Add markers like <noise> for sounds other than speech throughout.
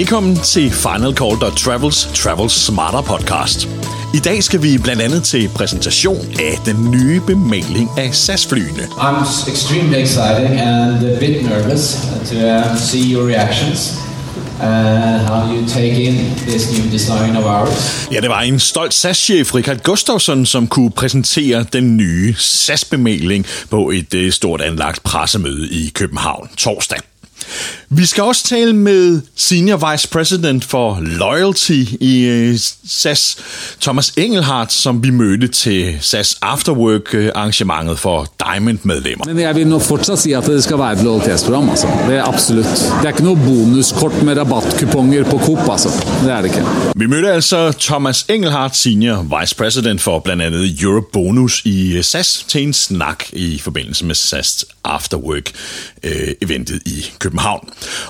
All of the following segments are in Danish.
Velkommen til Final Call Travels Travel Smarter podcast. I dag skal vi blandt andet til præsentation af den nye bemaling af SAS-flyene. I'm extremely excited and a bit nervous to uh, see your reactions and how you take in this new design of ours. Ja, det var en stolt SAS-chef, Richard Gustafsson, som kunne præsentere den nye SAS-bemaling på et øh, stort anlagt pressemøde i København torsdag. Vi skal også tale med Senior Vice President for Loyalty i øh, SAS, Thomas Engelhardt, som vi mødte til SAS Afterwork arrangementet for Diamond-medlemmer. Men jeg vil nu fortsat sige, at det skal være et lojalitetsprogram. Altså. Det er absolut. Det er ikke noget bonuskort med rabattkuponger på Coop. Altså. Det er det ikke. Vi mødte altså Thomas Engelhardt, Senior Vice President for blandt andet Europe Bonus i øh, SAS, til en snak i forbindelse med SAS Afterwork-eventet i København.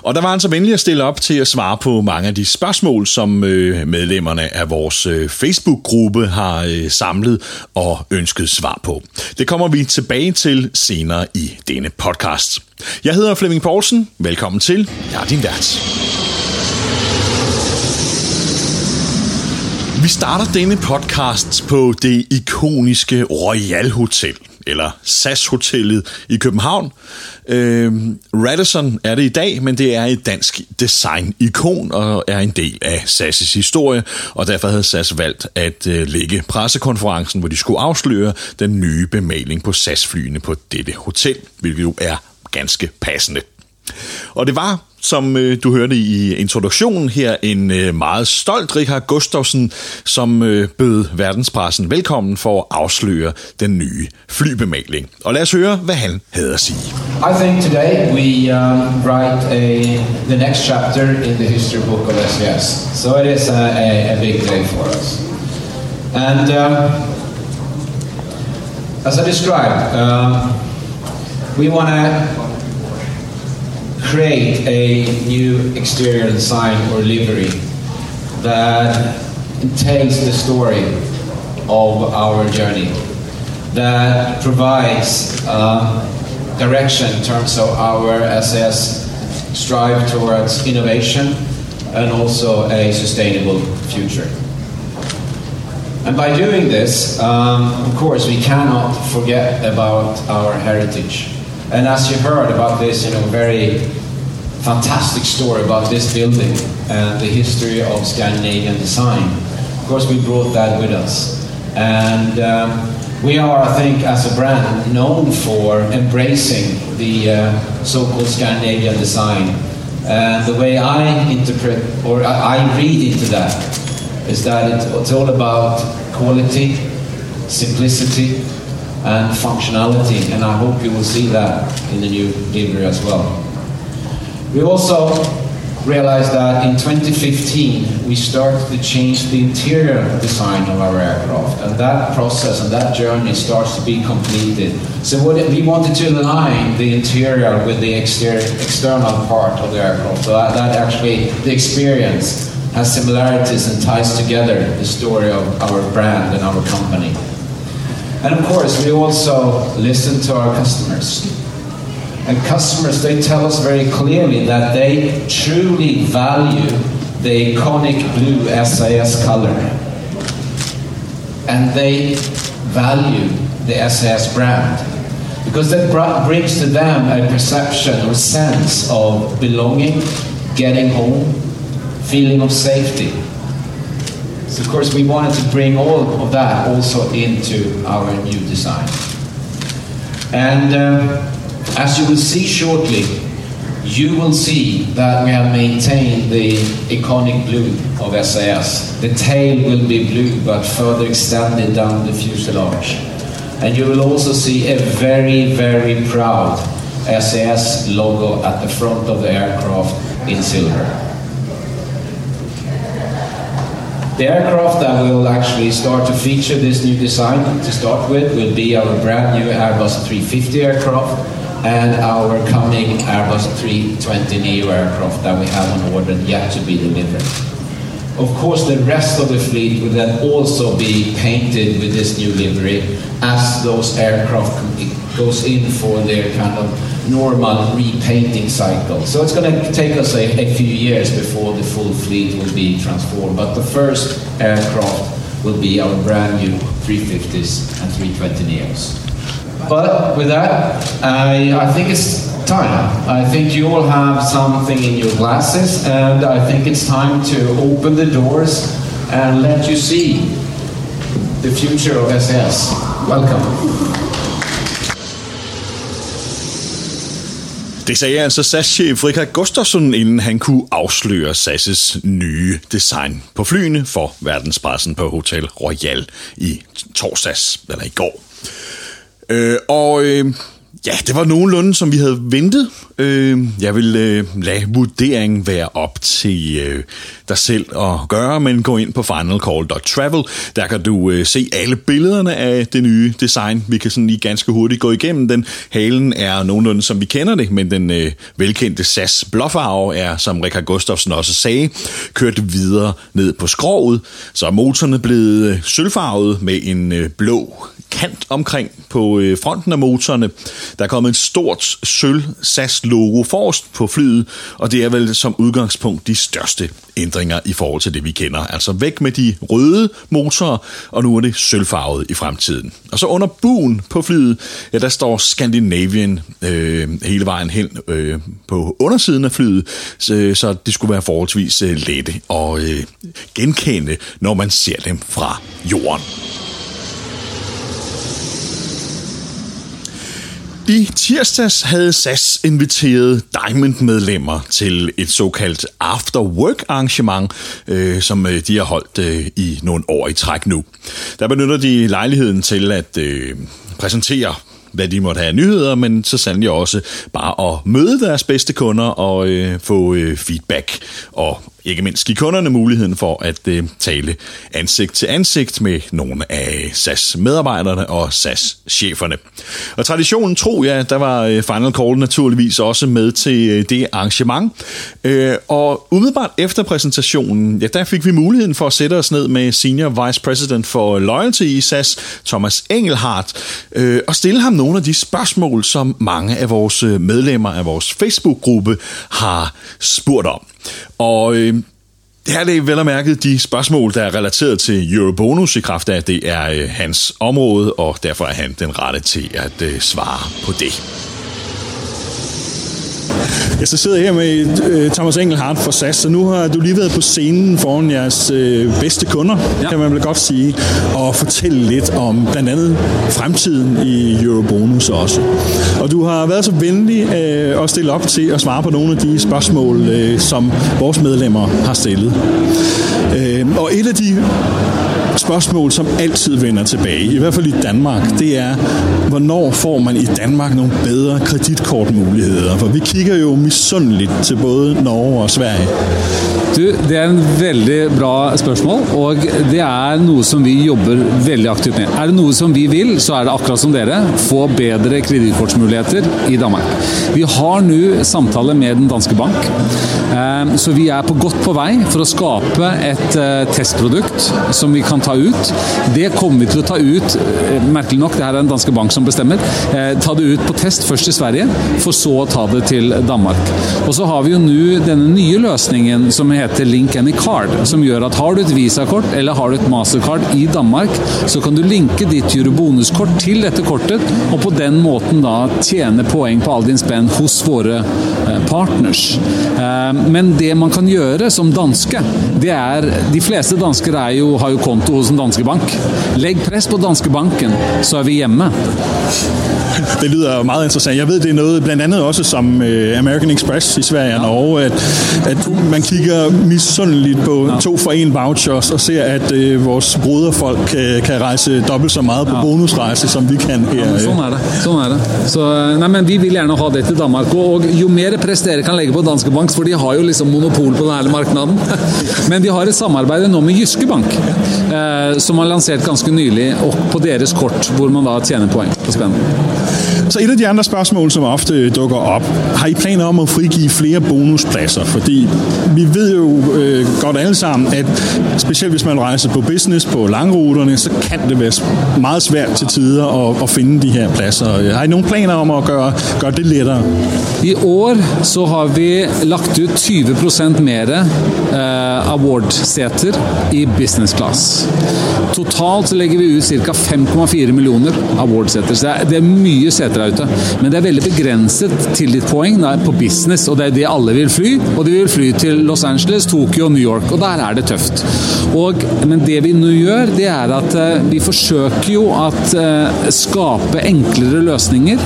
Og der var han så venlig at stille op til at svare på mange af de spørgsmål, som øh, medlemmerne af vores øh, Facebook-gruppe har øh, samlet og ønsket svar på. Det kommer vi tilbage til senere i denne podcast. Jeg hedder Flemming Poulsen. Velkommen til. Jeg er din vært. Vi starter denne podcast på det ikoniske Royal Hotel eller SAS-hotellet i København. Øh, Radisson er det i dag, men det er et dansk design-ikon og er en del af SAS' historie, og derfor havde SAS valgt at øh, lægge pressekonferencen, hvor de skulle afsløre den nye bemaling på SAS-flyene på dette hotel, hvilket jo er ganske passende. Og det var, som øh, du hørte i introduktionen her, en øh, meget stolt Richard Gustafsson, som øh, bød verdenspressen velkommen for at afsløre den nye flybemaling. Og lad os høre, hvad han havde at sige. I think today we um, write a, the next chapter in the history book of SES. So it is a, a, a big day for us. And um, as I described, um, we want to create a new exterior design or livery that tells the story of our journey, that provides uh, direction in terms of our SAS strive towards innovation and also a sustainable future. And by doing this, um, of course, we cannot forget about our heritage. And as you heard about this, you know, very fantastic story about this building and the history of Scandinavian design. Of course, we brought that with us. And um, we are, I think, as a brand, known for embracing the uh, so-called Scandinavian design. And the way I interpret, or I read into that, is that it's all about quality, simplicity, and functionality, and I hope you will see that in the new livery as well. We also realized that in 2015 we started to change the interior design of our aircraft, and that process and that journey starts to be completed. So we wanted to align the interior with the exterior, external part of the aircraft, so that, that actually the experience has similarities and ties together the story of our brand and our company. And of course, we also listen to our customers. And customers, they tell us very clearly that they truly value the iconic blue SAS color. And they value the SAS brand. Because that brings to them a perception or sense of belonging, getting home, feeling of safety. Of course we wanted to bring all of that also into our new design. And um, as you will see shortly, you will see that we have maintained the iconic blue of SAS. The tail will be blue but further extended down the fuselage. And you will also see a very, very proud SAS logo at the front of the aircraft in silver. The aircraft that will actually start to feature this new design to start with will be our brand new Airbus 350 aircraft and our coming Airbus 320 neo aircraft that we have on order yet to be delivered. Of course, the rest of the fleet will then also be painted with this new livery as those aircraft goes in for their kind of normal repainting cycle. So it's going to take us a, a few years before the full fleet will be transformed. But the first aircraft will be our brand new 350s and 320 Neos. But with that, I, I think it's time. I think you all have something in your glasses, and I think it's time to open the doors and let you see the future of SAS. Welcome. Det sagde altså SAS-chef Richard Gustafsson, inden han kunne afsløre SAS' nye design på flyene for verdenspressen på Hotel Royal i torsdags, eller i går. Øh, og øh, Ja, det var nogenlunde, som vi havde ventet. Øh, jeg vil øh, lade vurderingen være op til øh, dig selv at gøre, men gå ind på finalcall.travel. Der kan du øh, se alle billederne af det nye design. Vi kan sådan lige ganske hurtigt gå igennem den. Halen er nogenlunde, som vi kender det, men den øh, velkendte SAS blåfarve er, som Richard Gustafsson også sagde, kørt videre ned på skroget. Så er motorerne blevet øh, sølvfarvet med en blå kant omkring på fronten af motorerne. Der er kommet et stort sølv SAS-logo forrest på flyet, og det er vel som udgangspunkt de største ændringer i forhold til det, vi kender. Altså væk med de røde motorer, og nu er det sølvfarvet i fremtiden. Og så under buen på flyet, ja, der står Scandinavian øh, hele vejen hen øh, på undersiden af flyet, så, så det skulle være forholdsvis øh, lette at øh, genkende, når man ser dem fra jorden. I tirsdags havde SAS inviteret Diamond-medlemmer til et såkaldt after-work-arrangement, øh, som øh, de har holdt øh, i nogle år i træk nu. Der benytter de lejligheden til at øh, præsentere hvad de måtte have af nyheder, men så sandelig også bare at møde deres bedste kunder og øh, få øh, feedback og ikke mindst give kunderne muligheden for at øh, tale ansigt til ansigt med nogle af SAS-medarbejderne og SAS-cheferne. Og traditionen tro, jeg, der var øh, Final Call naturligvis også med til øh, det arrangement. Øh, og umiddelbart efter præsentationen, ja, der fik vi muligheden for at sætte os ned med Senior Vice President for Loyalty i SAS, Thomas Engelhardt, øh, og stille ham nogle af de spørgsmål, som mange af vores øh, medlemmer af vores Facebook-gruppe har spurgt om. Og øh, her er det vel og mærket de spørgsmål, der er relateret til Eurobonus i kraft af, at det er øh, hans område, og derfor er han den rette til at øh, svare på det. Ja, så sidder jeg her med øh, Thomas Engelhardt fra SAS, så nu har du lige været på scenen foran jeres øh, bedste kunder, ja. kan man vel godt sige, og fortælle lidt om blandt andet fremtiden i Eurobonus også. Og du har været så venlig øh, at stille op til at svare på nogle af de spørgsmål, øh, som vores medlemmer har stillet. Øh, og et af de spørgsmål, som altid vender tilbage, i hvert fald i Danmark, det er, hvornår får man i Danmark nogle bedre kreditkortmuligheder? For vi kigger jo misundeligt til både Norge og Sverige. Du, det er en veldig bra spørgsmål, og det er noe som vi jobber veldig aktivt med. Er det noe som vi vil, så er det akkurat som dere, få bedre kredittkortmuligheter i Danmark. Vi har nå samtale med den danske bank, eh, så vi er på godt på vei for å skape et eh, testprodukt som vi kan ta ut. Det kommer vi til å ta ut, eh, merkelig nok, det her er en danske bank som bestemmer, eh, ta det ut på test først i Sverige, for så å ta det til Danmark. Og så har vi jo nå denne nye løsningen som heter Link Any Card, som gjør at har du et visakort eller har du et mastercard i Danmark, så kan du linke ditt Eurobonuskort til dette kortet, og på den måten da tjene poeng på all din spenn hos våre eh, partners. Eh, men det man kan gjøre som danske, det er De fleste dansker jo, har jo konto hos en danske bank. Legg press på Danske Banken så er vi hjemme. <laughs> Det lyder meget interessant. Jeg ved, det er noget blandt andet også som øh, American Express i Sverige og Norge, at, at man kigger misundeligt på ja. to for en vouchers og ser, at øh, vores broderfolk kan, kan rejse dobbelt så meget på ja. bonusrejse, som vi kan her. Ja, sådan er det. Sådan er det. Så, øh, nej, men vi vil gerne ha det til Danmark. Og jo mer press dere kan lægge på Danske Bank, for de har jo liksom monopol på denne markedet. <laughs> men vi har et samarbejde nå med Jyske Bank, eh, som har lansert ganske nylig, og på deres kort, hvor man da tjener poeng på spennene. Så et af de andre spørgsmål, som ofte øh, dukker op, har I planer om at frigive flere bonuspladser? Fordi vi ved jo øh, godt alle sammen, at specielt hvis man rejser på business på langruterne, så kan det være meget svært til tider at, at finde de her pladser. Har I nogle planer om at gøre, gøre det lettere? I år så har vi lagt ud 20 mer eh, award-seter i business class. Totalt så lægger vi ud ca. 5,4 millioner award-seter. Så det er, det er mye seter der ute. Men det er veldig begrenset til ditt poeng det på business, og det er det alle vil fly. Og de vil fly til Los Angeles, Tokyo og New York, og der er det tøft. Og, men det vi nå gjør, det er at eh, vi forsøker jo at eh, skape enklere løsninger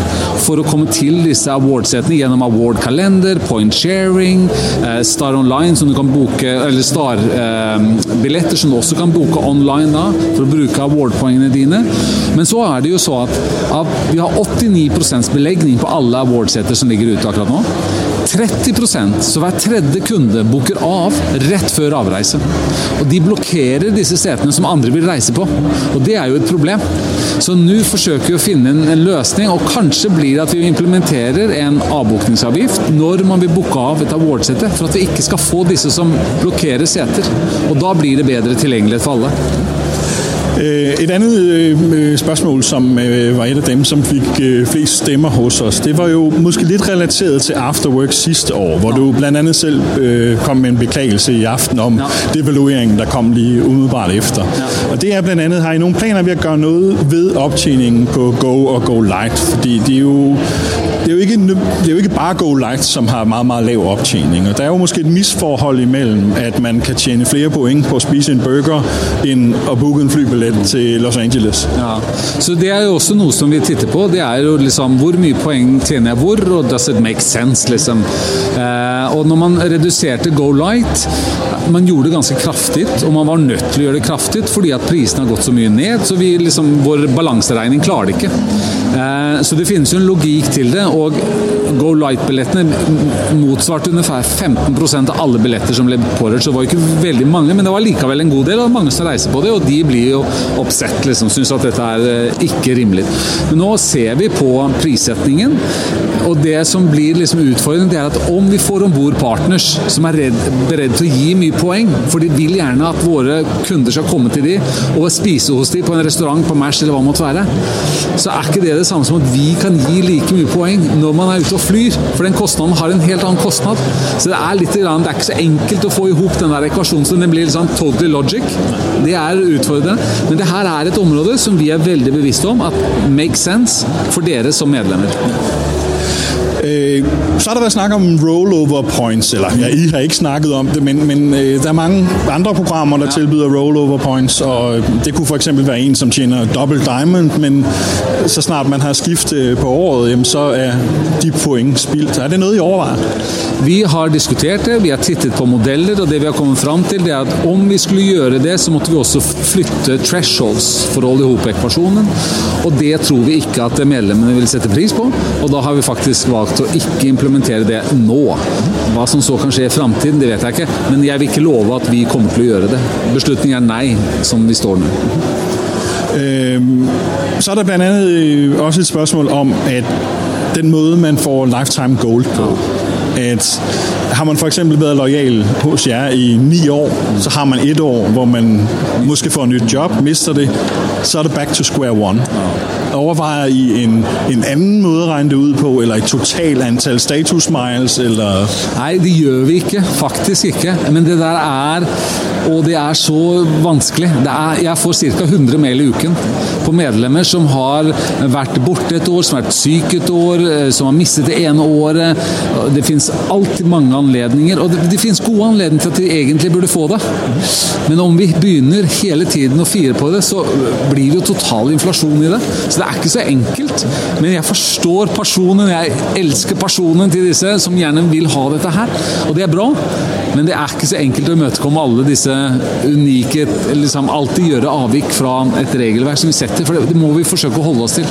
for å komme til disse awardsetene gjennom award-kalender, point sharing, eh, Star Online, som du kan boke, eller Star-billetter eh, som du også kan boke online da, for å bruke award-poengene dine. Men så er det jo så at at vi har 89% belegning på alle awardseter som ligger ute akkurat nå. 30% så hver tredje kunde booker av rett før avreise. Og De blokkerer disse setene som andre vil reise på. Og Det er jo et problem. Så nå forsøker vi å finne en, en løsning, og kanskje blir det at vi implementerer en avbokningsavgift når man vil booke av et awardsete, for at vi ikke skal få disse som blokkerer seter. Og Da blir det bedre tilgjengelighet for alle. Et andet øh, spørgsmål, som øh, var et af dem, som fik øh, flest stemmer hos os, det var jo måske lidt relateret til Afterwork sidste år, hvor du blandt andet selv kom med en beklagelse i aften om devalueringen, der kom lige umiddelbart efter. Og det er blandt andet, har I nogle planer ved at gøre noget ved optjeningen på Go og Go Light? Fordi det er jo det er jo ikke, det er jo ikke bare Go Light, som har meget, meget lav optjening. Og der er jo måske et misforhold imellem, at man kan tjene flere point på at spise en burger, end at booke en flybillet til Los Angeles. Ja, så det er jo også noget, som vi titter på. Det er jo liksom hvor mye poeng tjener jeg hvor, og does it make sense, liksom. Uh, og når man reduserte Go Light, man gjorde det ganske kraftig, og man var nødt til å gjøre det kraftig fordi at prisene har gått så mye ned, så vi liksom, vår balanseregning klarer det ikke. Eh, så det finnes jo en logikk til det og Go Light-billettene motsvarte ungefær 15% av alle billetter som ble pårørt. Så det var ikke veldig mange, men det var likevel en god del av mange som reiser på det, og de blir jo oppsett, liksom. Syns at dette er eh, ikke rimelig. Men nå ser vi på prissetningen, og det som blir liksom utfordringen, det er at om vi får om bord partners som er redd, beredt til å gi mye poeng, for de vil gjerne at våre kunder skal komme til de og spise hos de på en restaurant på Mash eller hva det måtte være, så er ikke det det samme som at vi kan gi like mye poeng når man er ute og flyr. For den kostnaden har en helt annen kostnad. Så det er litt, det er ikke så enkelt å få i hop den der ekvasjonen. Så den blir liksom totally logic. Det er utfordrende. Men det her er et område som vi er veldig bevisste om at makes sense for dere som medlemmer. Øh, så har der været snak om rollover points, eller ja, I har ikke snakket om det, men, men øh, der er mange andre programmer, der ja. tilbyder rollover points, og det kunne for eksempel være en, som tjener double diamond, men så snart man har skiftet på året, jamen, så er de point spildt. Er det noget, I overvejer? Vi har diskutert det, vi har tittet på modeller, og det vi har kommet frem til, det er at om vi skulle gjøre det, så måtte vi også flytte thresholds for å holde i hop ekvasjonen, og det tror vi ikke at medlemmene vil sette pris på, og da har vi faktisk valgt valgt å ikke implementere det nå. Hva som så kan skje i framtiden, det vet jeg ikke. Men jeg vil ikke love at vi kommer til å gjøre det. Beslutningen er nei, som vi står nå. Øhm, så er der blandt andet øh, også et spørsmål om, at den måde, man får lifetime gold på, at har man for eksempel været lojal hos jer i ni år, så har man et år, hvor man måske får et nyt job, mister det, så er det back to square one. Overvejer I en, en anden måde at regne det ud på, eller et total antal status miles, eller? Nej, det gør vi ikke, faktisk ikke. Men det der er, og det er så vanskeligt. Det er, jeg får cirka 100 mail i uken på medlemmer som har været borte et år, som har været syk et år, eh, som har mistet det ene året. Det findes alltid mange anledninger, og det, det findes gode anledninger til at de egentlig burde få det. Men om vi begynner hele tiden å fire på det, så blir det jo total inflasjon i det. Så det det er ikke så enkelt. Men jeg forstår personen, jeg elsker personen til disse som gjerne vil ha dette her. Og det er bra, men det er ikke så enkelt å imøtekomme alle disse unike liksom Alltid gjøre avvik fra et regelverk som vi setter, for det må vi forsøke å holde oss til.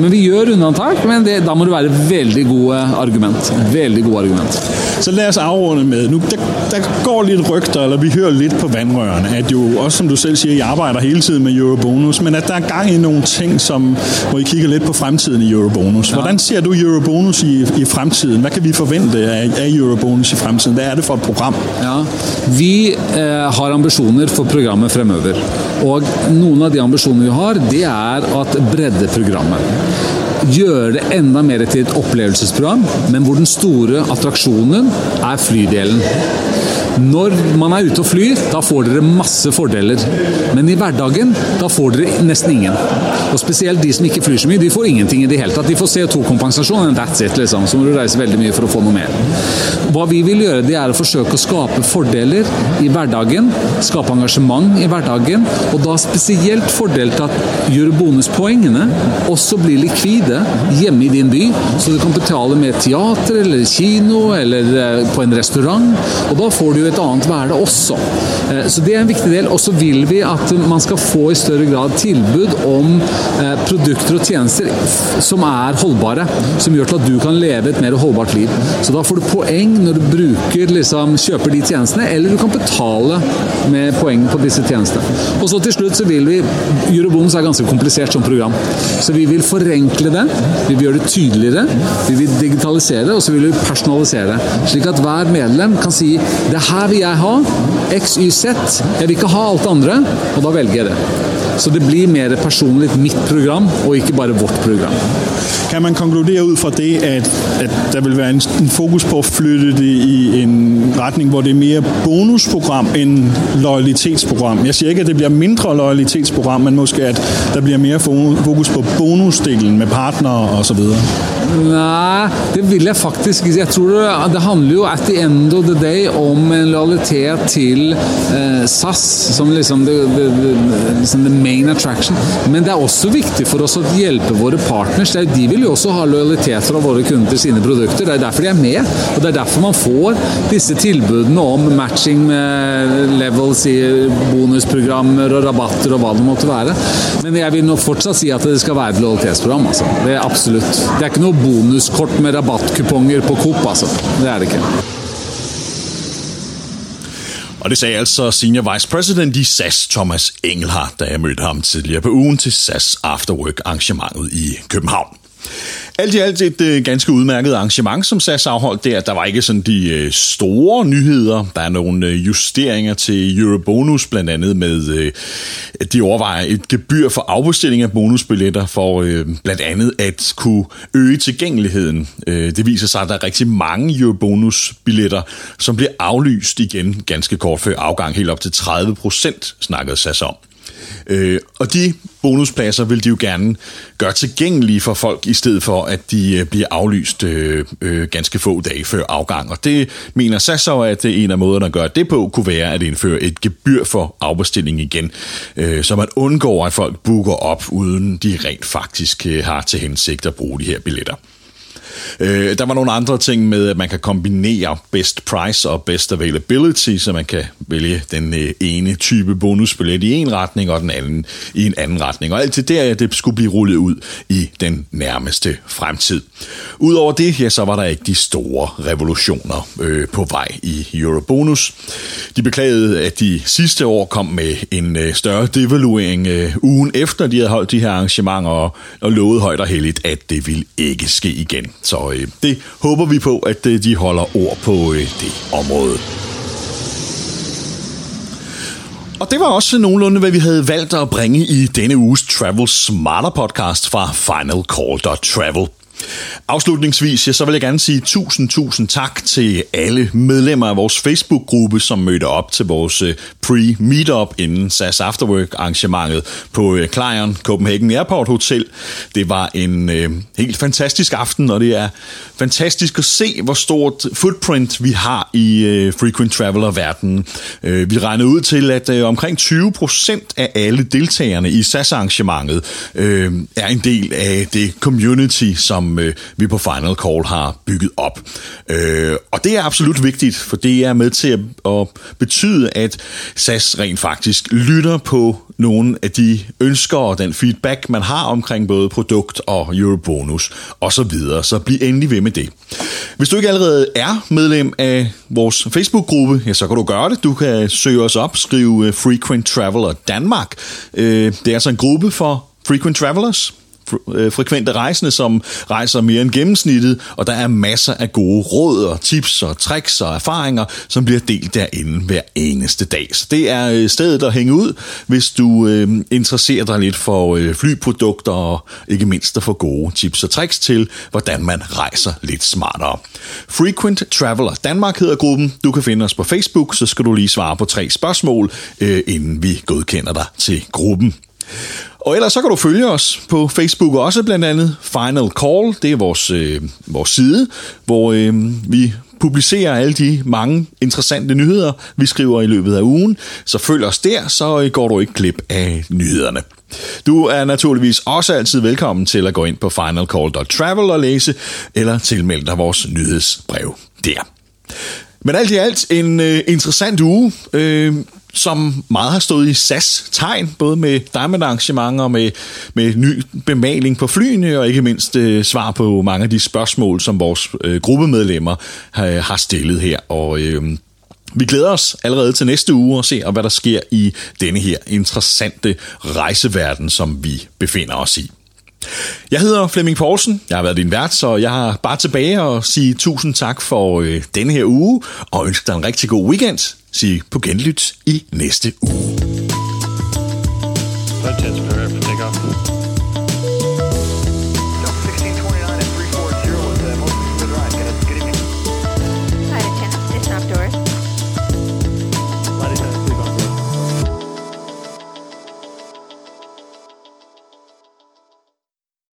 Men vi gjør unntak, men det, da må det være veldig gode argument. Veldig gode argument. Så lad os afrunde med, nu der, der går lidt rygter, eller vi hører lidt på vandrørene, at jo også som du selv siger, I arbejder hele tiden med Eurobonus, men at der er gang i nogle ting, som, hvor I kigger lidt på fremtiden i Eurobonus. Ja. Hvordan ser du Eurobonus i, i fremtiden? Hvad kan vi forvente af, af Eurobonus i fremtiden? Hvad er det for et program? Ja, Vi eh, har ambisjoner for programmet fremover. Og noen av de ambisjonene vi har, det er at breddeprogrammet gjøre det enda mer til et opplevelsesprogram, men hvor den store attraksjonen er flydelen. Når man er ute og flyr, da får dere masse fordeler. Men i hverdagen, da får dere nesten ingen. Og spesielt de som ikke flyr så mye, de får ingenting i det hele tatt. De får CO2-kompensasjon, and that's it, liksom. Så må du reise veldig mye for å få noe mer. Hva vi vil gjøre, det er å forsøke å skape fordeler i hverdagen. Skape engasjement i hverdagen. Og da spesielt fordel til at gjøre bonuspoengene også blir likvide hjemme i din by, så du kan betale med teater eller kino eller eh, på en restaurant. Og da får du jo et annet verde også. Eh, så det er en viktig del. Og så vil vi at man skal få i større grad tilbud om eh, produkter og tjenester som er holdbare. Som gjør til at du kan leve et mer holdbart liv. Så da får du poeng når du bruker, liksom, kjøper de tjenestene, eller du kan betale med poeng på disse tjenestene. Og så til slutt så vil vi Eurobonus er ganske komplisert som program. Så vi vil forenkle det. Vi vil gjøre det tydeligere. Vi vil digitalisere det, og så vil vi personalisere det. Slik at hver medlem kan si det her vil jeg ha. X, Y, Z. Jeg vil ikke ha alt det andre, og da velger jeg det. Så det blir mer personlig mitt program, og ikke bare vårt program. Kan man konkludere ut fra det, at, at der vil være en, en fokus på å flytte det i en retning, hvor det er mer bonusprogram enn lojalitetsprogram? Jeg sier ikke, at det blir mindre lojalitetsprogram, men kanskje at der blir mer fokus på bonusdelen med partnere osv.? så. Nei, det vil jeg faktisk ikke. Jeg tror det, det, handler jo at the end of the day om en lojalitet til eh, SAS som liksom the, the, liksom the, main attraction. Men det er også viktig for oss å hjelpe våre partners. De vil jo også ha lojalitet fra våre kunder til sine produkter. Det er derfor de er med. Og det er derfor man får disse tilbudene om matching med levels i bonusprogrammer og rabatter og hva det måtte være. Men jeg vil nok fortsatt si at det skal være et lojalitetsprogram. Altså. Det er absolutt. Det er ikke noe bonuskort med rabattkuponger på Coop, altså. Det er det ikke. Og det sagde altså Senior Vice President i SAS, Thomas Engelhardt, da jeg mødte ham tidligere på ugen til SAS Afterwork arrangementet i København. Alt i alt et øh, ganske udmærket arrangement, som SAS afholdt der. Der var ikke sådan de øh, store nyheder. Der er nogle øh, justeringer til Eurobonus, blandt andet med, øh, de overvejer et gebyr for afbestilling af bonusbilletter, for øh, blandt andet at kunne øge tilgængeligheden. Øh, det viser sig, at der er rigtig mange Eurobonus-billetter, som bliver aflyst igen ganske kort før afgang. Helt op til 30 procent snakkede SAS om. Øh, og de bonuspladser vil de jo gerne gøre tilgængelige for folk, i stedet for at de øh, bliver aflyst øh, øh, ganske få dage før afgang. Og det mener SAS så, at øh, en af måderne at gøre det på, kunne være at indføre et gebyr for afbestilling igen, øh, så man undgår, at folk booker op, uden de rent faktisk øh, har til hensigt at bruge de her billetter. Øh, der var nogle andre ting med, at man kan kombinere best price og best availability, så man kan vælge den øh, ene type bonusbillet i en retning, og den anden i en anden retning. Og alt det der, det skulle blive rullet ud i den nærmeste fremtid. Udover det, ja, så var der ikke de store revolutioner øh, på vej i Eurobonus. De beklagede, at de sidste år kom med en øh, større devaluering øh, ugen efter, de havde holdt de her arrangementer, og, og lovede højt og heldigt, at det ville ikke ske igen. Så øh, det håber vi på, at øh, de holder ord på øh, det område. Og det var også nogenlunde, hvad vi havde valgt at bringe i denne uges Travel Smarter podcast fra Final Travel. Afslutningsvis, ja, så vil jeg gerne sige tusind, tusind tak til alle medlemmer af vores Facebook-gruppe, som mødte op til vores øh, pre-meetup inden SAS Afterwork-arrangementet på øh, Klejern Copenhagen Airport Hotel. Det var en øh, helt fantastisk aften, og det er fantastisk at se, hvor stort footprint vi har i øh, frequent traveler-verdenen. Øh, vi regnede ud til, at øh, omkring 20 procent af alle deltagerne i SAS-arrangementet øh, er en del af det community, som øh, vi på Final Call har bygget op. Øh, og det er absolut vigtigt, for det er med til at, at betyde, at SAS rent faktisk lytter på nogle af de ønsker og den feedback, man har omkring både produkt og Eurobonus og så videre. Så bliv endelig ved med det. Hvis du ikke allerede er medlem af vores Facebook-gruppe, ja, så kan du gøre det. Du kan søge os op, skrive øh, Frequent Traveler Danmark. Øh, det er altså en gruppe for frequent travelers, Øh, frekvente rejsende, som rejser mere end gennemsnittet, og der er masser af gode råd og tips og tricks og erfaringer, som bliver delt derinde hver eneste dag. Så det er øh, stedet at hænge ud, hvis du øh, interesserer dig lidt for øh, flyprodukter og ikke mindst at få gode tips og tricks til, hvordan man rejser lidt smartere. Frequent Traveler Danmark hedder gruppen. Du kan finde os på Facebook, så skal du lige svare på tre spørgsmål, øh, inden vi godkender dig til gruppen. Og ellers så kan du følge os på Facebook også, blandt andet Final Call. Det er vores, øh, vores side, hvor øh, vi publicerer alle de mange interessante nyheder, vi skriver i løbet af ugen. Så følg os der, så øh, går du ikke klip af nyhederne. Du er naturligvis også altid velkommen til at gå ind på finalcall.travel og læse, eller tilmelde dig vores nyhedsbrev der. Men alt i alt en øh, interessant uge. Øh, som meget har stået i SAS tegn, både med diamond-arrangementer, med, med ny bemaling på flyene, og ikke mindst øh, svar på mange af de spørgsmål, som vores øh, gruppemedlemmer øh, har stillet her. Og øh, vi glæder os allerede til næste uge og se, hvad der sker i denne her interessante rejseverden, som vi befinder os i. Jeg hedder Flemming Poulsen, jeg har været din vært, så jeg har bare tilbage og sige tusind tak for øh, denne her uge, og ønsker dig en rigtig god weekend sige på genlyt i næste uge.